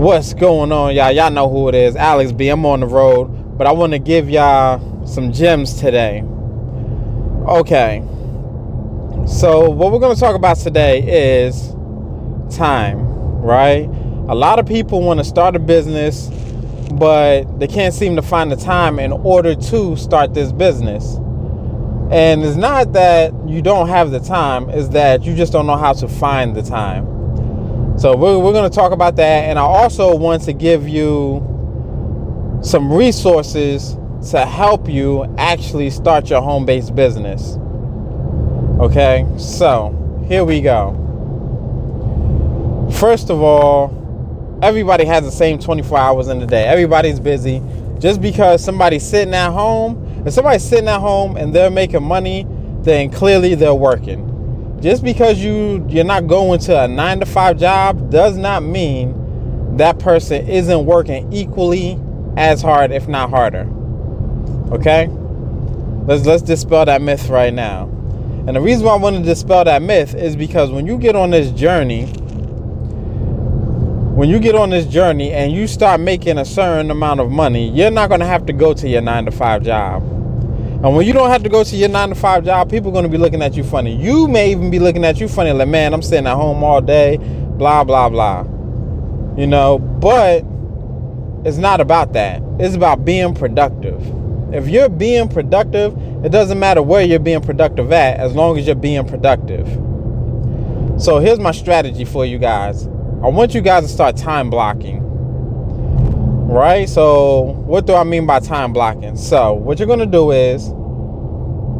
What's going on, y'all? Y'all know who it is. Alex B. I'm on the road, but I want to give y'all some gems today. Okay. So, what we're going to talk about today is time, right? A lot of people want to start a business, but they can't seem to find the time in order to start this business. And it's not that you don't have the time, it's that you just don't know how to find the time. So we're, we're going to talk about that. And I also want to give you some resources to help you actually start your home based business. Okay, so here we go. First of all, everybody has the same 24 hours in the day, everybody's busy. Just because somebody's sitting at home if somebody's sitting at home and they're making money, then clearly they're working. Just because you you're not going to a 9 to 5 job does not mean that person isn't working equally as hard if not harder. Okay? Let's let's dispel that myth right now. And the reason why I want to dispel that myth is because when you get on this journey, when you get on this journey and you start making a certain amount of money, you're not going to have to go to your nine to five job. And when you don't have to go to your nine to five job, people are going to be looking at you funny. You may even be looking at you funny, like, man, I'm sitting at home all day, blah, blah, blah. You know, but it's not about that. It's about being productive. If you're being productive, it doesn't matter where you're being productive at, as long as you're being productive. So here's my strategy for you guys. I want you guys to start time blocking. Right? So, what do I mean by time blocking? So, what you're going to do is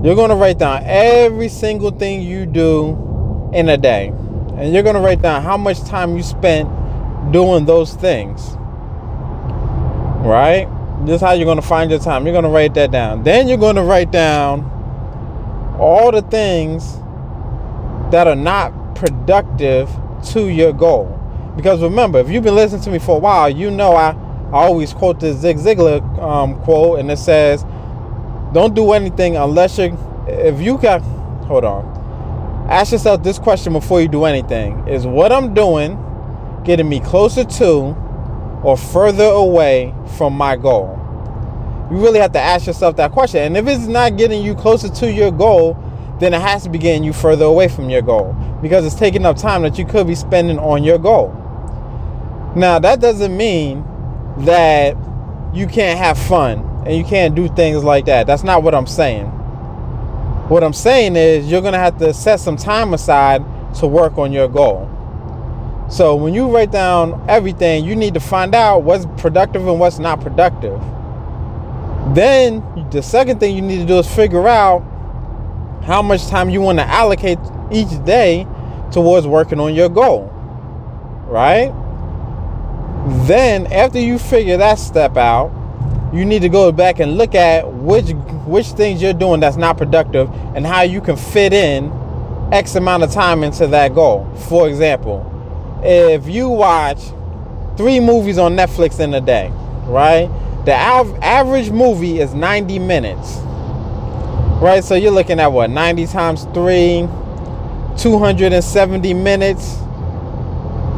you're going to write down every single thing you do in a day. And you're going to write down how much time you spent doing those things. Right? This is how you're going to find your time. You're going to write that down. Then you're going to write down all the things that are not productive to your goal. Because remember, if you've been listening to me for a while, you know I, I always quote the Zig Ziglar um, quote, and it says, "Don't do anything unless you, if you got, hold on, ask yourself this question before you do anything: Is what I'm doing getting me closer to or further away from my goal?" You really have to ask yourself that question, and if it's not getting you closer to your goal, then it has to be getting you further away from your goal because it's taking up time that you could be spending on your goal. Now, that doesn't mean that you can't have fun and you can't do things like that. That's not what I'm saying. What I'm saying is you're going to have to set some time aside to work on your goal. So when you write down everything, you need to find out what's productive and what's not productive. Then the second thing you need to do is figure out how much time you want to allocate each day towards working on your goal. Right? Then after you figure that step out, you need to go back and look at which which things you're doing that's not productive and how you can fit in X amount of time into that goal. For example, if you watch three movies on Netflix in a day, right? The av- average movie is 90 minutes. Right? So you're looking at what? 90 times 3, 270 minutes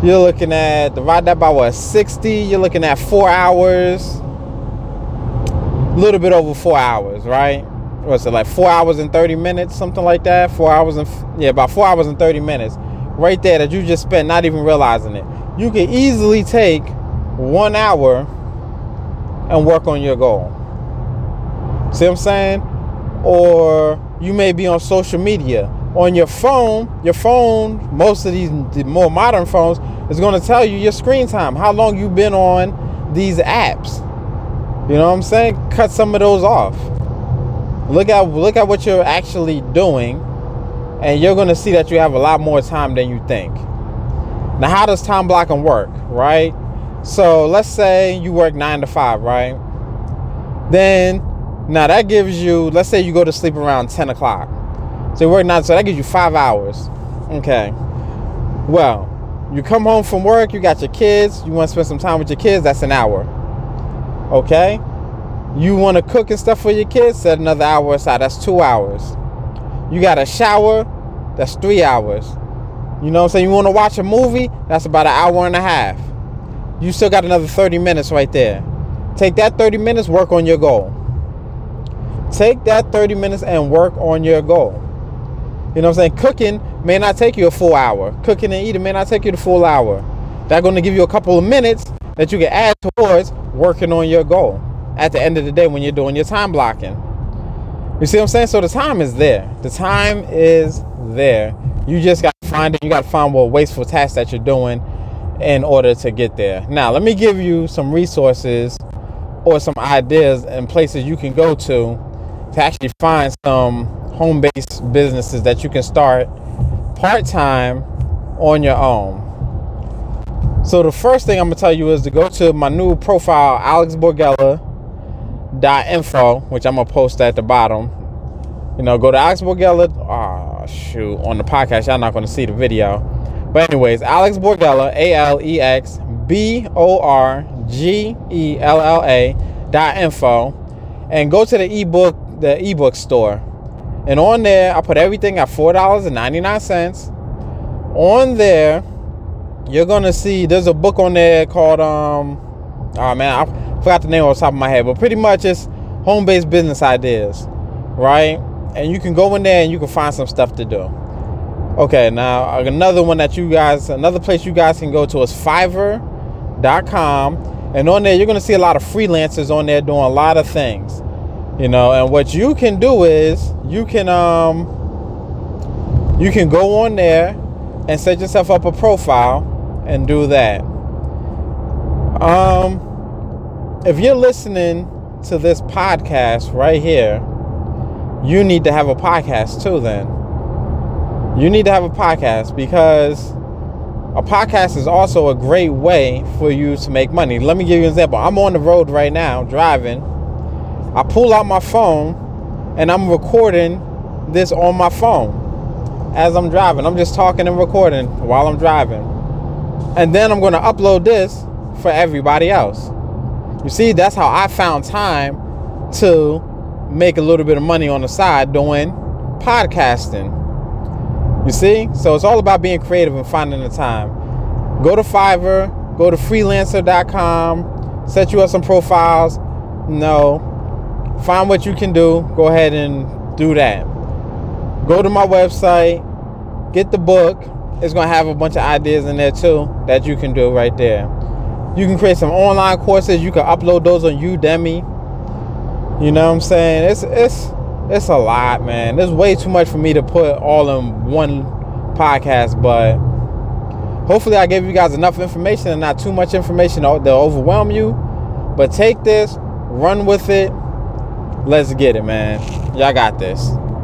you're looking at divide that by what 60 you're looking at four hours. A little bit over four hours right? What's it like four hours and 30 minutes something like that? Four hours and yeah about four hours and 30 minutes. Right there that you just spent not even realizing it. You can easily take one hour and work on your goal. See what i'm saying? Or you may be on social media. On your phone, your phone, most of these the more modern phones is going to tell you your screen time, how long you've been on these apps. You know what I'm saying? Cut some of those off. Look at look at what you're actually doing, and you're going to see that you have a lot more time than you think. Now, how does time blocking work, right? So let's say you work nine to five, right? Then now that gives you, let's say you go to sleep around 10 o'clock so you work nine, so that gives you five hours. Okay. Well, you come home from work, you got your kids, you want to spend some time with your kids, that's an hour. Okay? You want to cook and stuff for your kids, set another hour aside, that's two hours. You got a shower, that's three hours. You know what I'm saying? You want to watch a movie, that's about an hour and a half. you still got another 30 minutes right there. Take that 30 minutes, work on your goal. Take that 30 minutes and work on your goal. You know what I'm saying? Cooking may not take you a full hour. Cooking and eating may not take you the full hour. That's going to give you a couple of minutes that you can add towards working on your goal at the end of the day when you're doing your time blocking. You see what I'm saying? So the time is there. The time is there. You just got to find it. You got to find what wasteful tasks that you're doing in order to get there. Now, let me give you some resources or some ideas and places you can go to to actually find some home-based businesses that you can start part-time on your own. So the first thing I'm gonna tell you is to go to my new profile, alexborgella.info, which I'm gonna post at the bottom. You know, go to Alex Borgella. Oh ah, shoot, on the podcast, y'all not gonna see the video. But anyways, Alex Borgella, A L E X B O R G E L L A dot info, and go to the ebook the ebook store. And on there, I put everything at four dollars and ninety nine cents. On there, you're gonna see there's a book on there called um oh man, I forgot the name off the top of my head, but pretty much it's home based business ideas, right? And you can go in there and you can find some stuff to do. Okay, now another one that you guys, another place you guys can go to is Fiverr.com, and on there you're gonna see a lot of freelancers on there doing a lot of things, you know. And what you can do is you can um you can go on there and set yourself up a profile and do that. Um, if you're listening to this podcast right here, you need to have a podcast too, then. You need to have a podcast because a podcast is also a great way for you to make money. Let me give you an example. I'm on the road right now driving. I pull out my phone and I'm recording this on my phone as I'm driving. I'm just talking and recording while I'm driving. And then I'm going to upload this for everybody else. You see, that's how I found time to make a little bit of money on the side doing podcasting. You see? So it's all about being creative and finding the time. Go to Fiverr, go to freelancer.com, set you up some profiles. No, find what you can do. Go ahead and do that. Go to my website, get the book, it's going to have a bunch of ideas in there too that you can do right there. You can create some online courses. You can upload those on Udemy. You know what I'm saying? It's it's it's a lot, man. There's way too much for me to put all in one podcast, but hopefully I gave you guys enough information and not too much information to overwhelm you. But take this, run with it. Let's get it, man. Y'all got this.